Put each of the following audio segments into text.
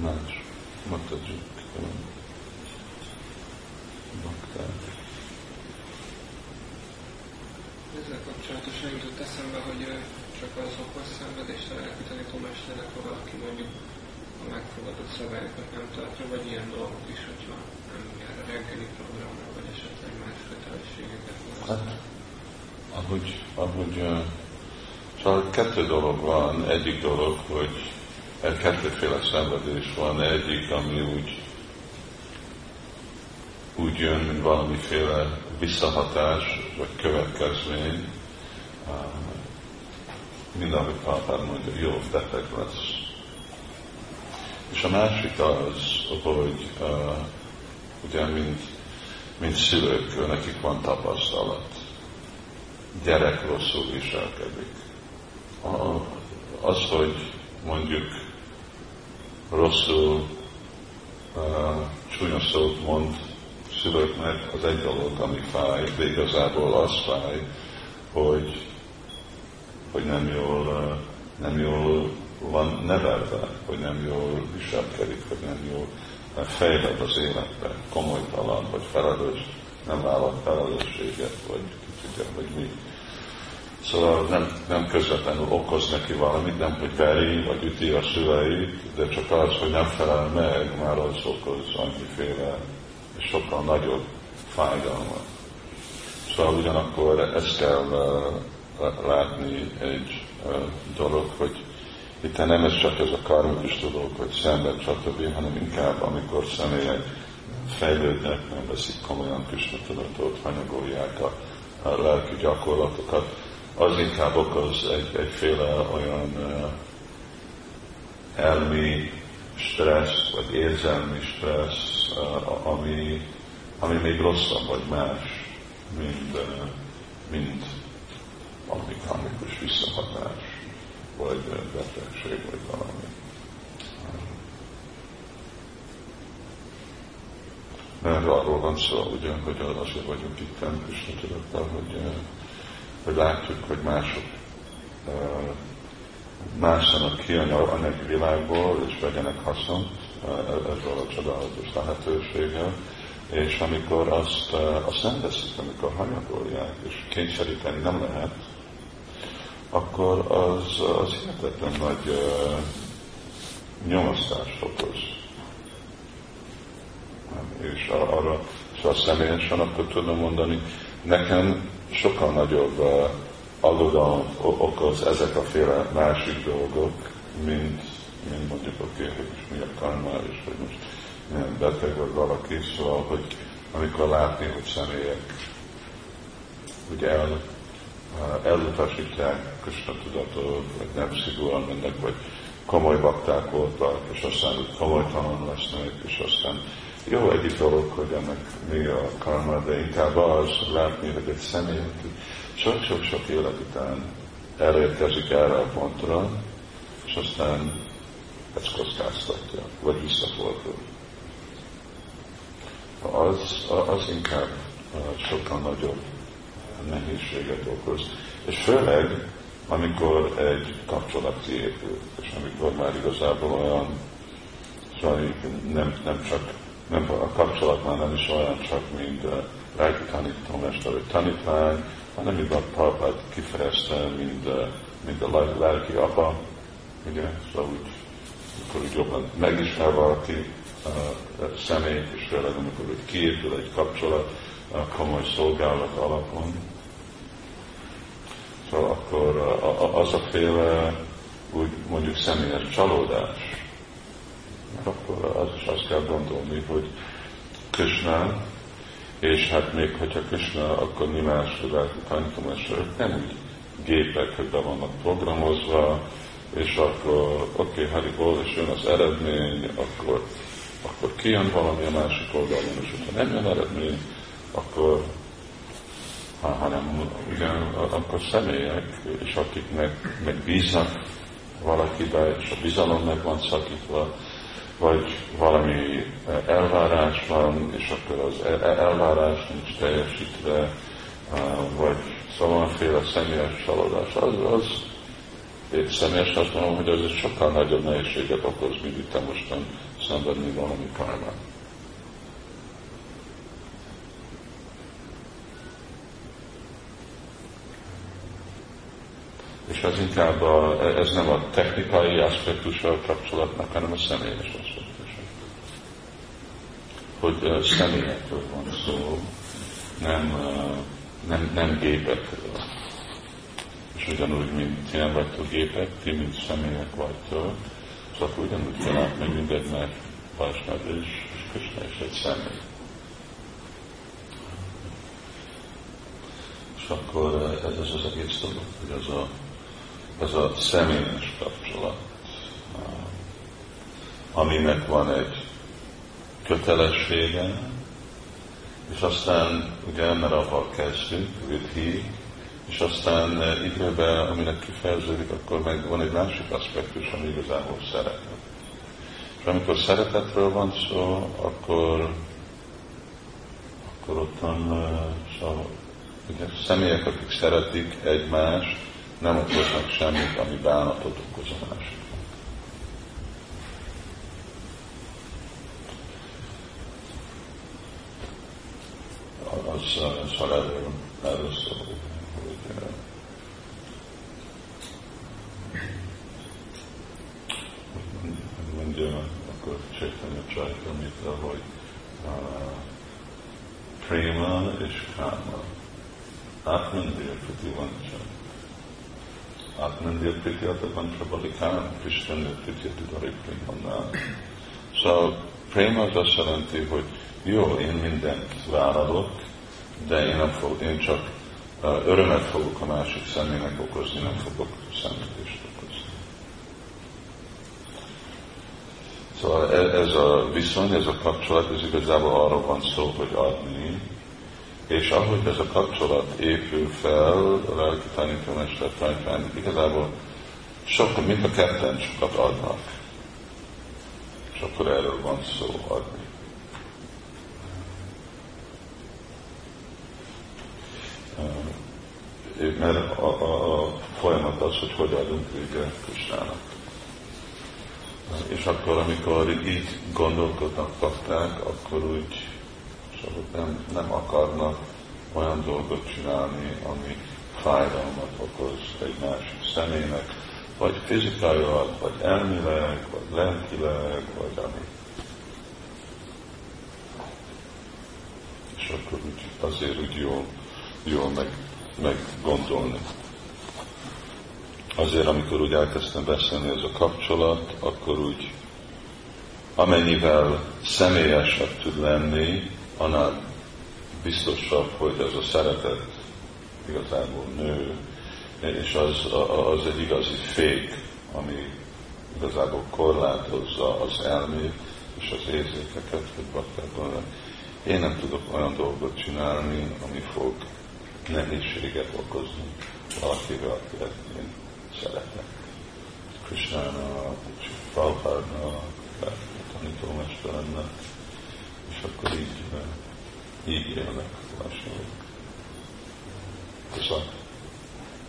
más matajuk bakták. Ezzel kapcsolatosan jutott eszembe, hogy csak az okoz szenvedést a lelki tanítómesternek, ha valaki mondjuk a megfogadott szabályokat nem tartja, vagy ilyen dolgok is, hogyha nem jár a reggeli programra, vagy esetleg más kötelességeket Hát, ahogy, ahogy szóval kettő dolog van. Egyik dolog, hogy kettőféle szenvedés van. Egyik, ami úgy úgy jön, mint valamiféle visszahatás, vagy következmény, mind amit Pápán mondja, jó, beteg lesz. És a másik az, hogy uh, ugye, mint, mint szülők, nekik van tapasztalat. Gyerek rosszul viselkedik. A, az, hogy mondjuk rosszul uh, csúnyos szót mond szülőknek, az egy dolog, ami fáj, de igazából az fáj, hogy hogy nem jól, nem jól van nevelve, hogy nem jól viselkedik, hogy nem jól fejled az életbe, komolytalan, vagy felelős, nem vállal felelősséget, vagy ki tudja, hogy mi. Szóval nem, nem közvetlenül okoz neki valamit, nem hogy veri, vagy üti a szüleit, de csak az, hogy nem felel meg, már az okoz annyiféle, és sokkal nagyobb fájdalmat. Szóval ugyanakkor ezt kell látni egy dolog, hogy itt nem ez csak ez a karmikus dolog, hogy szenved, stb., hanem inkább amikor személyek fejlődnek, nem veszik komolyan Krishna tudatot, hanyagolják a, a lelki gyakorlatokat, az inkább okoz egy, egyféle olyan elmi stressz, vagy érzelmi stressz, ami, ami még rosszabb, vagy más, mint, mint valami karmikus visszahatás, vagy betegség, vagy valami. Mert arról van szó, ugye, hogy azért vagyunk itt Krishna tudattal, hogy, hogy látjuk, hogy mások mászanak ki a anyagi világból, és vegyenek haszont ebből a csodálatos lehetőséggel, és amikor azt, nem veszik, amikor hanyagolják, és kényszeríteni nem lehet, akkor az, az hihetetlen nagy uh, nyomasztást okoz. És arra, szóval személyesen akkor tudom mondani, nekem sokkal nagyobb uh, aggodalmat okoz ezek a féle másik dolgok, mint, mint mondjuk a okay, hogy mi a karma, és hogy most milyen beteg vagy valaki, szóval, hogy amikor látni, hogy személyek ugye el, elutasítják Krishna tudatot, vagy nem szigorúan mennek, vagy komoly bakták voltak, és aztán úgy komolytalan lesznek, és aztán jó egyik dolog, hogy ennek mi a karma, de inkább az látni, hogy egy személy, aki sok-sok-sok élet után elérkezik erre a pontra, és aztán ezt kockáztatja, vagy visszafordul. Az, az inkább sokkal nagyobb nehézséget okoz. És főleg, amikor egy kapcsolat kiépül, és amikor már igazából olyan, szóval nem, nem csak, nem, a kapcsolat már nem is olyan csak, mint a lelki tanítómester vagy tanítvány, hanem mint a Prabhupád kifejezte, mint, mint a lelki apa, ugye, szóval úgy, amikor úgy jobban megismer valaki a személyt, és főleg amikor úgy kiépül egy kapcsolat, komoly szolgálat alapon, Szóval akkor az a féle úgy mondjuk személyes csalódás, akkor az is azt kell gondolni, hogy Krishna, és hát még hogyha Krishna, akkor mi más tanítomások nem úgy gépek, hogy be vannak programozva, és akkor oké, okay, Haribol, és jön az eredmény, akkor, akkor kijön valami a másik oldalon, és ha nem jön eredmény, akkor hanem ugyan akkor személyek, és akik meg, bíznak valakibe, és a bizalom meg van szakítva, vagy valami elvárás van, és akkor az e-, e-, elvárás nincs teljesítve, vagy szóval féle személyes csalódás, az, az, Én személyesen azt mondom, hogy ez sokkal nagyobb nehézséget okoz, mint itt mostan szenvedni valami karmát. És ez inkább a, ez nem a technikai aspektusa a kapcsolatnak, hanem a személyes aspektusa. Hogy uh, személyekről van szó, nem, nem, nem gépekről. És ugyanúgy, mint ti nem vagytok gépek, ti, mint személyek vagytok, szóval ugyanúgy kell átmenni mindegy, mert Vajsnav és, és Krishna is egy személy. És akkor ez az egész dolog, hogy az a ez a személyes kapcsolat, aminek van egy kötelessége, és aztán ugye mert abban kezdünk, vidhi, és aztán időben, aminek kifejeződik, akkor meg van egy másik aspektus, ami igazából szeretet. És amikor szeretetről van szó, akkor, akkor ott van, szóval, ugye, személyek, akik szeretik egymást, nem okoznak semmit, ami bánatot okoz a másik. Az, az ha erről, erről szól, hogy mondja, akkor Chaitanya Csajtamitra, hogy uh, Prema és Kama. Atmandir Priti Vancsa. Atmandir Prityata Panchabalikán, Krishna Prityati Dariprimannál. Szóval prema az azt jelenti, hogy jó, én mindent vállalok, de én, nem fog, én csak örömet fogok a másik személynek okozni, nem fogok szenvedést okozni. Szóval e, ez a viszony, ez a kapcsolat, ez igazából arról van szó, hogy adni, és ahogy ez a kapcsolat épül fel a lelki tanítómester tanítványok, igazából sokkal, mind a ketten sokat adnak. És akkor erről van szó adni. Mert a, a, a folyamat az, hogy hogy adunk vége Kristának. És akkor, amikor így gondolkodnak pakták, akkor úgy Nem, nem akarnak olyan dolgot csinálni, ami fájdalmat okoz egy másik személynek, vagy fizikailag, vagy elmileg, vagy lelkileg, vagy ami. És akkor úgy, azért úgy jól, jól meg, meg gondolni. Azért, amikor úgy elkezdtem beszélni ez a kapcsolat, akkor úgy amennyivel személyesebb tud lenni, annál biztosabb, hogy ez a szeretet igazából nő, és az, az egy igazi fék, ami igazából korlátozza az elmét és az érzékeket, hogy baktákban én nem tudok olyan dolgot csinálni, ami fog nehézséget okozni valakivel, akit én szeretek. Krishnának, Prabhupádnak, tanítómesteremnek, és akkor így, így élnek lassan. Ez a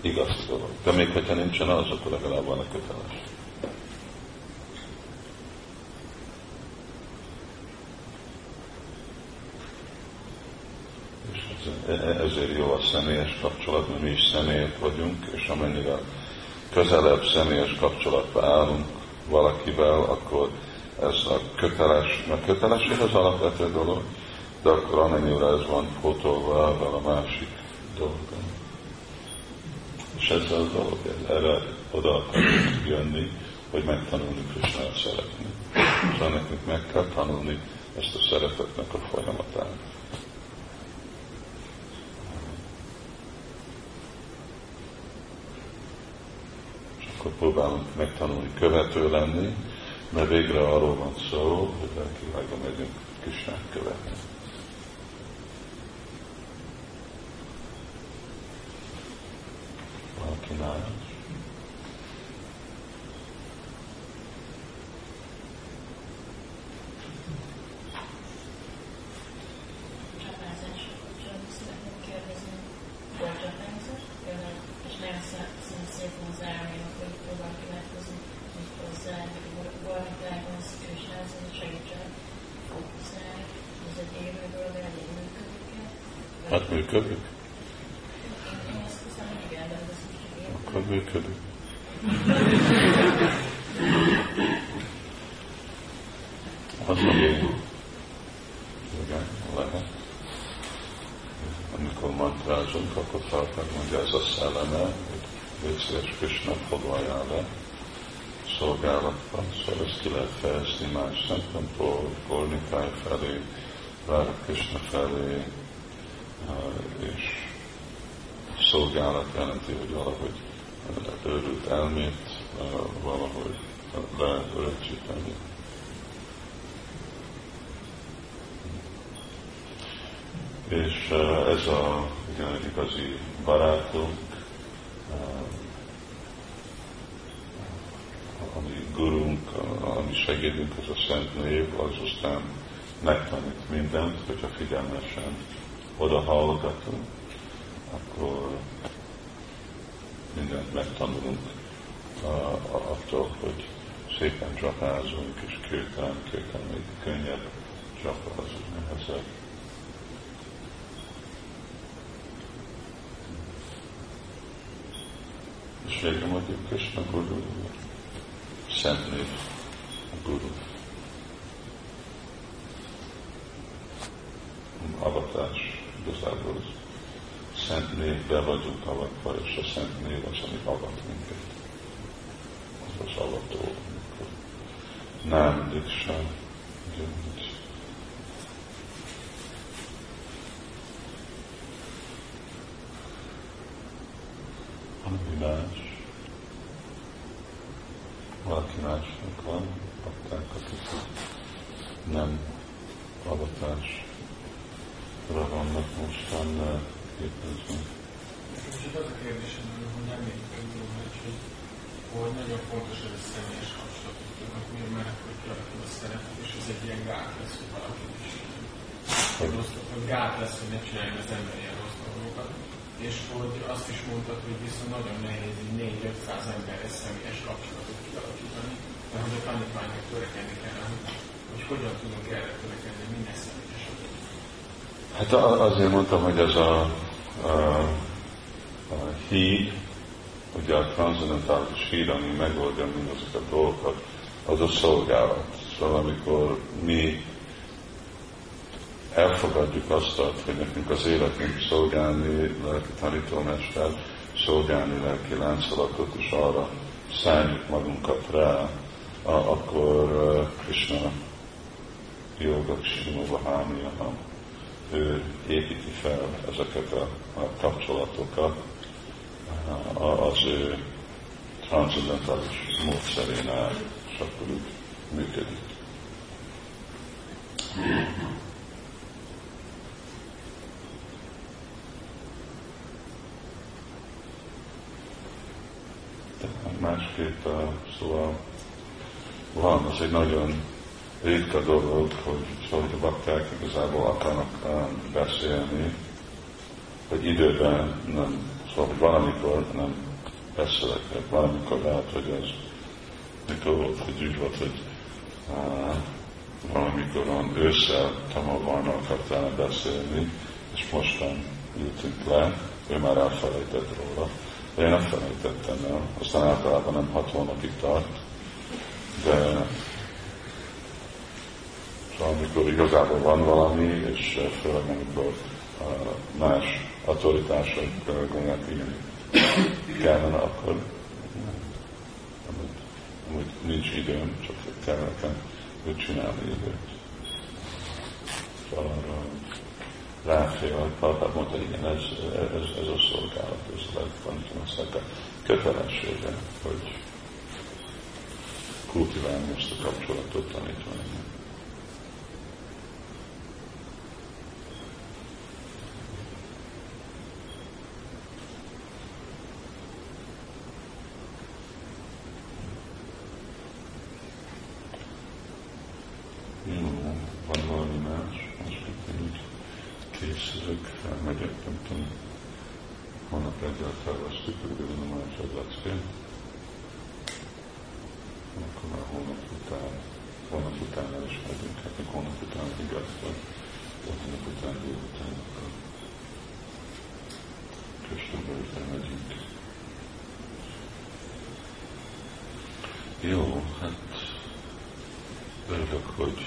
igaz dolog. De még hogyha nincsen az, akkor legalább van a köteles. És ez, ezért jó a személyes kapcsolat, mert mi is személyek vagyunk, és amennyire közelebb személyes kapcsolatba állunk valakivel, akkor ez a köteles, mert kötelesség az alapvető dolog, de akkor amennyire ez van fotolva vele a másik dolgon. És ez a dolog, erre oda akarunk jönni, hogy megtanulni Krisnát szeretni. És nekünk meg kell tanulni ezt a szeretetnek a folyamatát. És akkor próbálunk megtanulni követő lenni, mert végre arról van szó, hogy lelkivágba megyünk Kisnát követni. nagy. Hát működik. Működik. Az ami igen, lehet. Amikor mantrázunk, akkor tartunk, mondja ez a szelleme, hogy légy szíves Krishna foglalja le szolgálatban, szóval ezt ki lehet fejezni más szempontból, Gornikály felé, Rára Krishna felé, és szolgálat jelenti, hogy valahogy őrült elmét valahogy leöröksíteni. És ez a igen, igazi barátunk, ami gurunk, ami segédünk, ez a szent név, az aztán megtanít mindent, hogyha figyelmesen oda hallgatunk, akkor mindent megtanulunk attól, hogy szépen csapázunk, és kőtelen, kőtelen még könnyebb csapázunk, nehezebb. És végre mondjuk Krishna Guru, Szent név, a Guru. Avatás igazából szent névbe vagyunk avatva, és a szent név az, ami avat minket. Az az avató, nem diksa, mint ami más. Valaki másnak van, adták, akik nem avatás vannak mostan képezünk. Csak az a kérdésem, hogy nem értem, hogy, hogy nagyon fontos ez a személyes kapcsolatok, miért mert hogy kialakul a szerepet, és ez egy ilyen gát lesz, hogy valaki is hogy, gát lesz, hogy ne csináljon az ember ilyen rossz dolgokat. És hogy azt is mondtad, hogy viszont nagyon nehéz így 4-500 emberrel személyes kapcsolatot kialakítani, mert hogy a tanítványok törekedni kell, hogy, hogy hogyan tudunk erre törekedni, minden személyes Hát azért mondtam, hogy ez a a híd, ugye a transzendentális híd, ami megoldja mindazokat a dolgokat, az a szolgálat. Szóval amikor mi elfogadjuk azt, hogy nekünk az életünk szolgálni lelki tanítómester, szolgálni lelki láncolatot, és arra szálljuk magunkat rá, akkor Krishna Yoga Shimova Hámiaham ő építi fel ezeket a kapcsolatokat az ő transzendentális módszerén áll, és akkor úgy működik. De másképp, szóval van, az egy nagyon ritka dolog, hogy szóval a bakták igazából akarnak beszélni, hogy időben nem, szóval hogy valamikor nem beszélek, valamikor lehet, hogy ez mikor volt, hogy úgy volt, hogy uh, valamikor van ősszel Tamavarna akartál beszélni, és mostan ültünk le, ő már elfelejtett róla, de én nem felejtettem el, aztán általában nem hat hónapig tart, de amikor igazából van valami, és főleg amikor más autoritások gondolják, igen, kellene, akkor amúgy nincs időm, csak kellene úgy csinálni időt. Szóval arra ráfél, Prabhupád mondta, igen, ez, ez, ez a szolgálat, ez a legfontosabb a kötelessége, hogy kultiválni ezt a kapcsolatot tanítványnak. Jó, hát örülök, hogy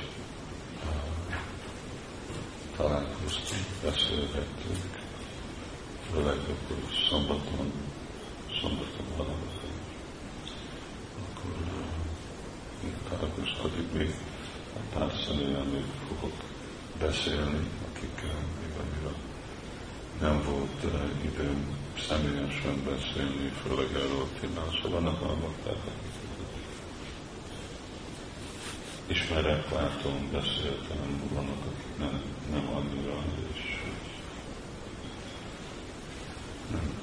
ismerek, látom, beszéltem, vannak, akik nem, nem annyira, és nem,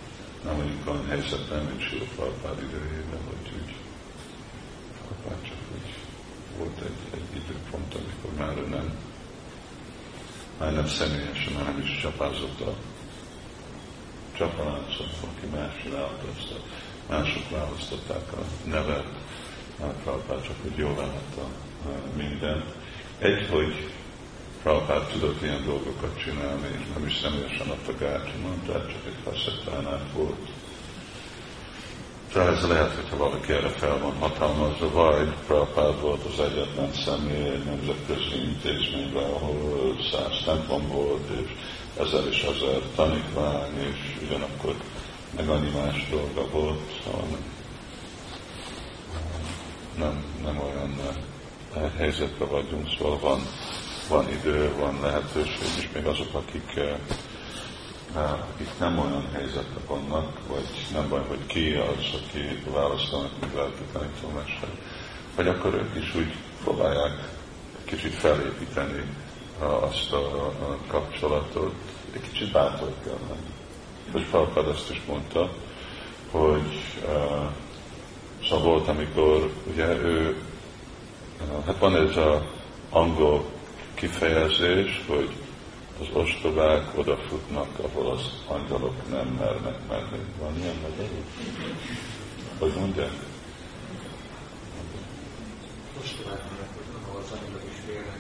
nem vagyunk olyan helyzetben, mint Sila Prabhupád idejében, hogy úgy. Prabhupád csak úgy volt egy, egy időpont, amikor már nem, már nem személyesen, hanem is csapázott a csapaláncot, aki más csinálta azt, mások választották a nevet, Prabhupád csak, hogy jól látta minden. Egy, hogy Prabhupád tudott ilyen dolgokat csinálni, és nem is személyesen adta Gácsinon, tehát csak egy faszettánál volt. Tehát ez lehet, hogyha valaki erre fel van hatalmazva, vagy Prabhupád volt az egyetlen személy egy nemzetközi intézményben, ahol száz templom volt, és ezer és ezer tanítvány, és ugyanakkor meg annyi más dolga volt, nem, nem olyan helyzetben vagyunk, szóval van, van idő, van lehetőség, és még azok, akik, eh, eh, akik nem olyan helyzetben vannak, vagy nem baj, hogy ki az, aki választanak, mint lelki tanítómester, vagy akkor ők is úgy próbálják kicsit felépíteni azt a kapcsolatot, egy kicsit bátor kell lenni. Most Prabhupád azt is mondta, hogy volt, amikor ugye ő Hát van ez az angol kifejezés, hogy az ostobák odafutnak, ahol az angyalok nem mernek menni. Van ilyen magyarul? Hogy mondják? Ostobák odafutnak, ahol az angyalok is félnek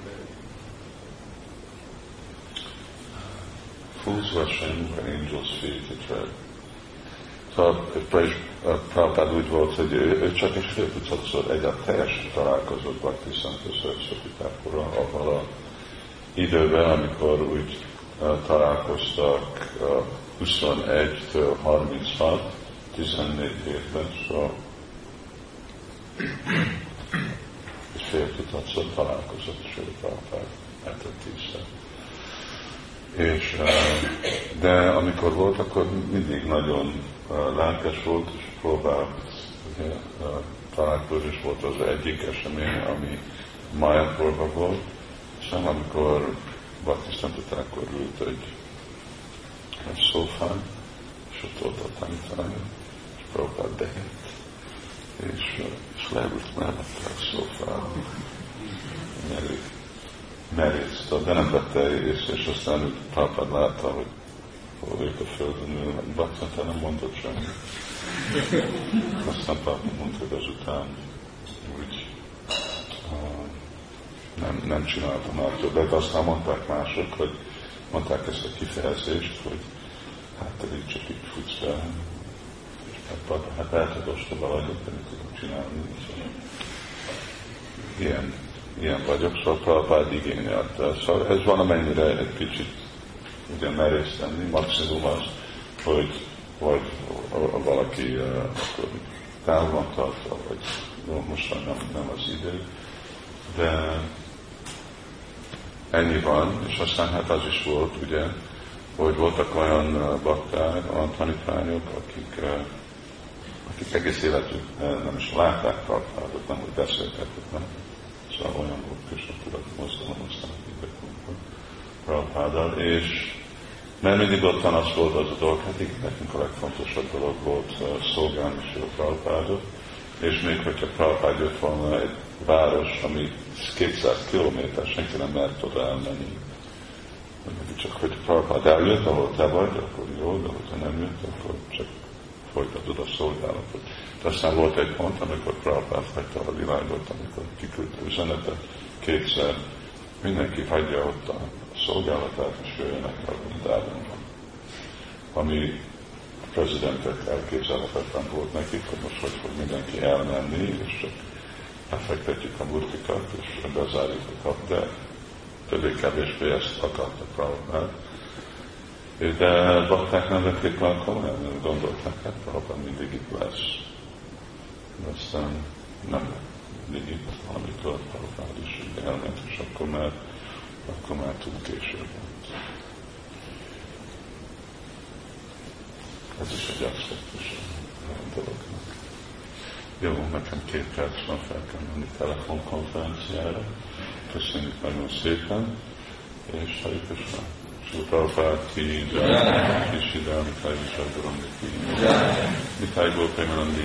Fools rushing where angels feed tread. Szóval Prabhupád úgy volt, hogy ő, csak egy fél tucatszor egyáltalán teljesen találkozott Bhakti Szentőszörszöpitákora, abban a időben, amikor úgy találkoztak uh, 21-től 36, 14 évben, szóval és fél tucatszor találkozott Sőt Prabhupád, tízszer. És, de amikor volt, akkor mindig nagyon lelkes volt, és próbált ugye, találkozni, és volt az egyik esemény, ami Mayapurban volt, és amikor baptisztántot akkor ült egy, egy szófán, és ott volt a tanítani, és próbált behét, és, és leült mellette a szófán, merészte, de nem vette észre, és aztán Prabhupád látta, hogy ők a földön. Bhakta nem mondott semmit. Aztán Papa mondta, hogy azután úgy nem, nem csináltam már többet. Aztán mondták mások, hogy mondták ezt a kifejezést, hogy hát így csak így futsz be, és hát, hát hogy ostoba vagyok, de mit tudom csinálni. Szóval ilyen, ilyen vagyok, szóval Prabhupád igényelte. Szóval ez van amennyire egy kicsit ugye merész tenni, maximum az, hogy vagy valaki akkor távol tartva, vagy most már nem, nem az idő, de ennyi van, és aztán hát az is volt, ugye, hogy voltak olyan bakták, olyan tanítványok, akik, akik egész életük nem is látták Prabhupádot, nem hogy beszélgettek, nem? Szóval olyan volt Krishna tudat mozdulom, aztán Prabhupáddal, és mert mindig ottan az volt az a dolog, hát igen, nekünk a legfontosabb dolog volt szolgálni is a Prabhupádot, és még hogyha Prabhupád jött volna egy város, ami 200 kilométer, senki nem mert oda elmenni. Csak hogy Prabhupád eljött, ahol te vagy, akkor jó, de hogyha nem jött, akkor csak folytatod a szolgálatot. De aztán volt egy pont, amikor Prabhupád hagyta a világot, amikor kiküldte üzenetet kétszer, mindenki hagyja ott a szolgálatát, és jöjjenek a Vrindávonban. Ami prezidentek elképzelhetetlen volt nekik, hogy most hogy fog mindenki elmenni, és csak lefektetjük a murtikat, és bezárjuk a kap, de többé-kevésbé ezt akarta Prabhupád. De bakták nem vették már komolyan, gondolták, hát Prabhupád mindig itt lesz. De aztán nem mindig itt, amikor Prabhupád is elment, és akkor már, akkor már túl késő volt. Ez is egy aspektus a dolognak. Jó, nekem két perc van, fel kell menni telefonkonferenciára. Köszönjük nagyon szépen, és Hari Krishna. Sutapát ki, Kis Hidál, Mitály Visadorombi ki, Mitály Gópemanandi,